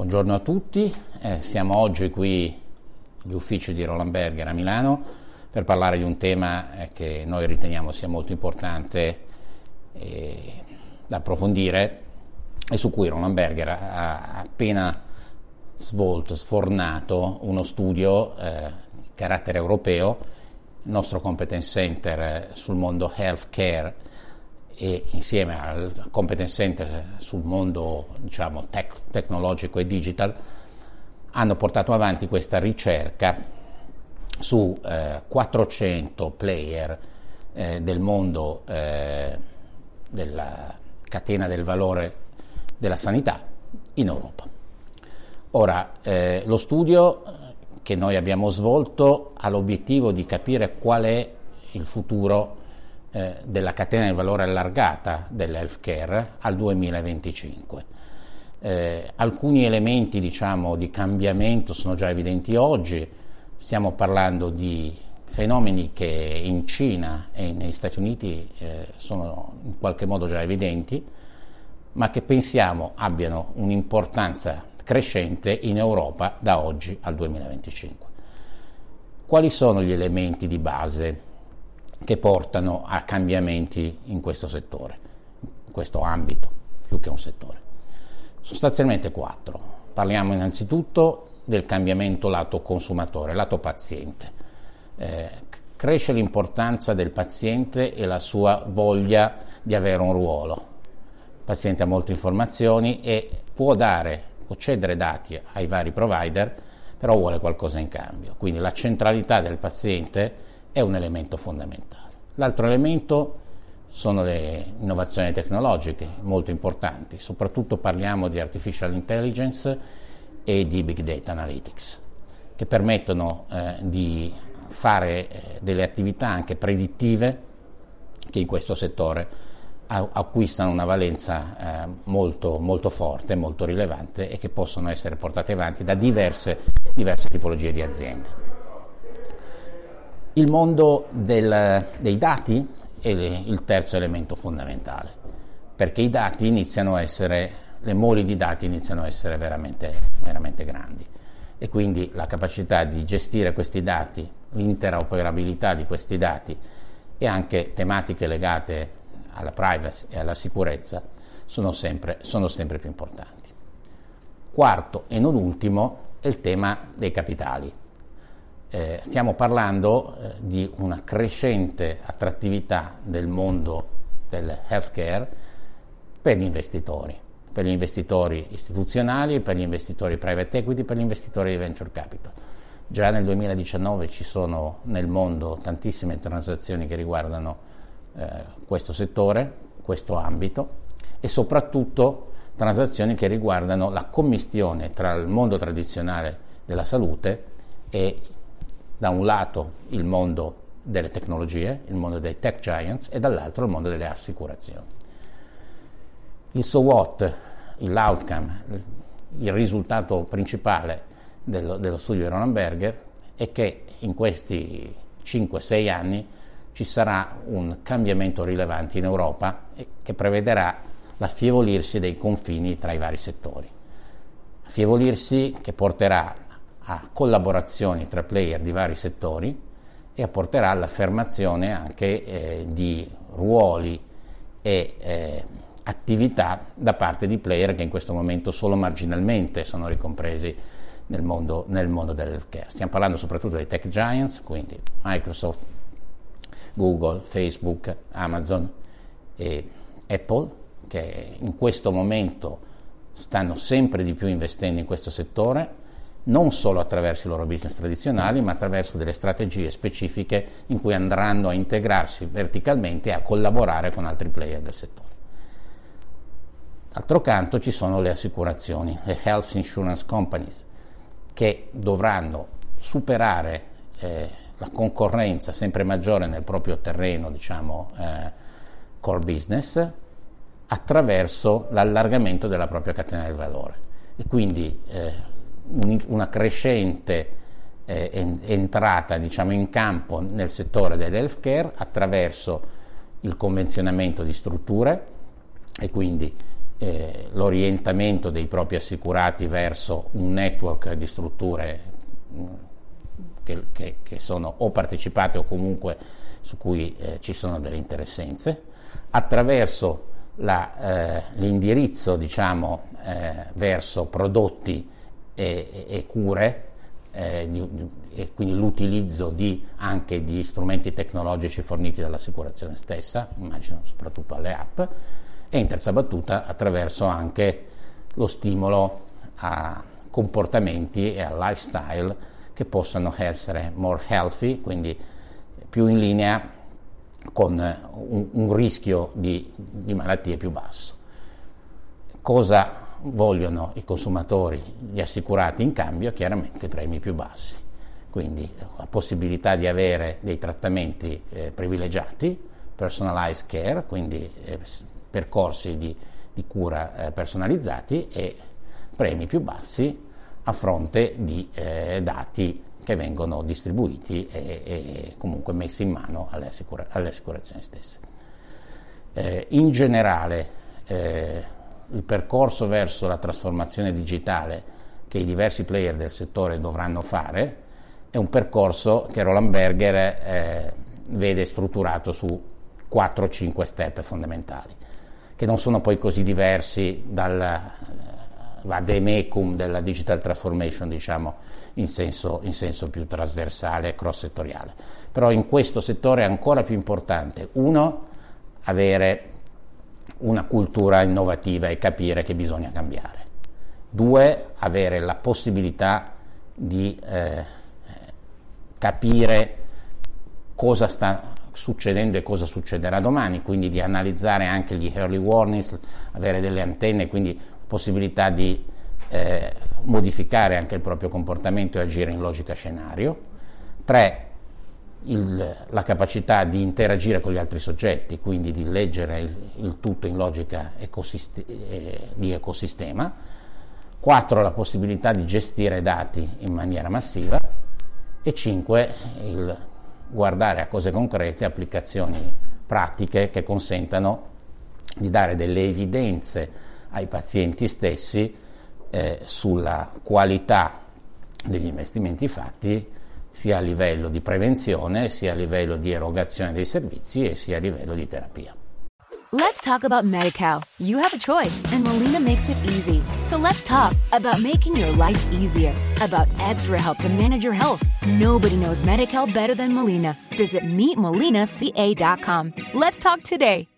Buongiorno a tutti, eh, siamo oggi qui agli uffici di Roland Berger a Milano per parlare di un tema eh, che noi riteniamo sia molto importante eh, da approfondire e su cui Roland Berger ha appena svolto, sfornato uno studio eh, di carattere europeo, il nostro competence center eh, sul mondo healthcare e insieme al competence center sul mondo diciamo, tec- tecnologico e digital hanno portato avanti questa ricerca su eh, 400 player eh, del mondo eh, della catena del valore della sanità in Europa. Ora, eh, lo studio che noi abbiamo svolto ha l'obiettivo di capire qual è il futuro eh, della catena di valore allargata dell'healthcare al 2025. Eh, alcuni elementi diciamo, di cambiamento sono già evidenti oggi, stiamo parlando di fenomeni che in Cina e negli Stati Uniti eh, sono in qualche modo già evidenti, ma che pensiamo abbiano un'importanza crescente in Europa da oggi al 2025. Quali sono gli elementi di base che portano a cambiamenti in questo settore, in questo ambito, più che un settore. Sostanzialmente quattro. Parliamo innanzitutto del cambiamento lato consumatore, lato paziente. Eh, cresce l'importanza del paziente e la sua voglia di avere un ruolo. Il paziente ha molte informazioni e può dare, può cedere dati ai vari provider, però vuole qualcosa in cambio. Quindi la centralità del paziente è un elemento fondamentale. L'altro elemento sono le innovazioni tecnologiche molto importanti, soprattutto parliamo di artificial intelligence e di big data analytics, che permettono eh, di fare eh, delle attività anche predittive che in questo settore acquistano una valenza eh, molto, molto, forte, molto rilevante e che possono essere portate avanti da diverse, diverse tipologie di aziende. Il mondo del, dei dati è il terzo elemento fondamentale, perché i dati iniziano a essere, le moli di dati iniziano a essere veramente, veramente grandi e quindi la capacità di gestire questi dati, l'interoperabilità di questi dati e anche tematiche legate alla privacy e alla sicurezza sono sempre, sono sempre più importanti. Quarto e non ultimo è il tema dei capitali eh, stiamo parlando eh, di una crescente attrattività del mondo del healthcare per gli investitori, per gli investitori istituzionali, per gli investitori private equity, per gli investitori di venture capital. Già nel 2019 ci sono nel mondo tantissime transazioni che riguardano eh, questo settore, questo ambito e soprattutto transazioni che riguardano la commistione tra il mondo tradizionale della salute e da un lato il mondo delle tecnologie, il mondo dei tech giants e dall'altro il mondo delle assicurazioni. Il so what, l'outcome, il risultato principale dello, dello studio di Roland Berger è che in questi 5-6 anni ci sarà un cambiamento rilevante in Europa che prevederà l'affievolirsi dei confini tra i vari settori. Affievolirsi che porterà a collaborazioni tra player di vari settori e apporterà all'affermazione anche eh, di ruoli e eh, attività da parte di player che in questo momento solo marginalmente sono ricompresi nel mondo, nel mondo dell'healthcare. Stiamo parlando soprattutto dei tech giants, quindi Microsoft, Google, Facebook, Amazon e Apple, che in questo momento stanno sempre di più investendo in questo settore non solo attraverso i loro business tradizionali, ma attraverso delle strategie specifiche in cui andranno a integrarsi verticalmente e a collaborare con altri player del settore. D'altro canto ci sono le assicurazioni, le health insurance companies, che dovranno superare eh, la concorrenza sempre maggiore nel proprio terreno, diciamo, eh, core business, attraverso l'allargamento della propria catena del valore. E quindi eh, una crescente eh, entrata diciamo, in campo nel settore dell'healthcare attraverso il convenzionamento di strutture e quindi eh, l'orientamento dei propri assicurati verso un network di strutture mh, che, che, che, sono o partecipate o comunque su cui eh, ci sono delle interessenze, attraverso la, eh, l'indirizzo diciamo, eh, verso prodotti e, e cure eh, e quindi l'utilizzo di, anche di strumenti tecnologici forniti dall'assicurazione stessa, immagino soprattutto alle app, e in terza battuta attraverso anche lo stimolo a comportamenti e al lifestyle che possano essere more healthy, quindi più in linea con un, un rischio di, di malattie più basso. Cosa vogliono i consumatori, gli assicurati in cambio, chiaramente premi più bassi. Quindi la possibilità di avere dei trattamenti eh, privilegiati, personalized care, quindi eh, percorsi di, di cura eh, personalizzati e premi più bassi a fronte di eh, dati che vengono distribuiti e, e, comunque messi in mano alle, assicura- alle assicurazioni stesse. Eh, in generale, eh, il percorso verso la trasformazione digitale che i diversi player del settore dovranno fare è un percorso che Roland Berger eh, vede strutturato su 4-5 step fondamentali, che non sono poi così diversi dal vademecum della digital transformation, diciamo, in senso, in senso più trasversale e cross-settoriale. Però in questo settore è ancora più importante, uno, avere una cultura innovativa e capire che bisogna cambiare. Due, avere la possibilità di eh, capire cosa sta succedendo e cosa succederà domani, quindi di analizzare anche gli early warnings, avere delle antenne, quindi possibilità di eh, modificare anche il proprio comportamento e agire in logica scenario. Tre, il, la capacità di interagire con gli altri soggetti, quindi di leggere il, il tutto in logica ecosist- eh, di ecosistema. 4. La possibilità di gestire dati in maniera massiva. E 5. Il guardare a cose concrete, applicazioni pratiche che consentano di dare delle evidenze ai pazienti stessi eh, sulla qualità degli investimenti fatti sia a livello di prevenzione, sia a livello di erogazione dei servizi e sia a livello di terapia. Let's talk about MediCal. You have a choice and Molina makes it easy. So let's talk about making your life easier, about extra help to manage your health. Nobody knows MediCal better than Molina. Visit meetmolinaca.com. Let's talk today.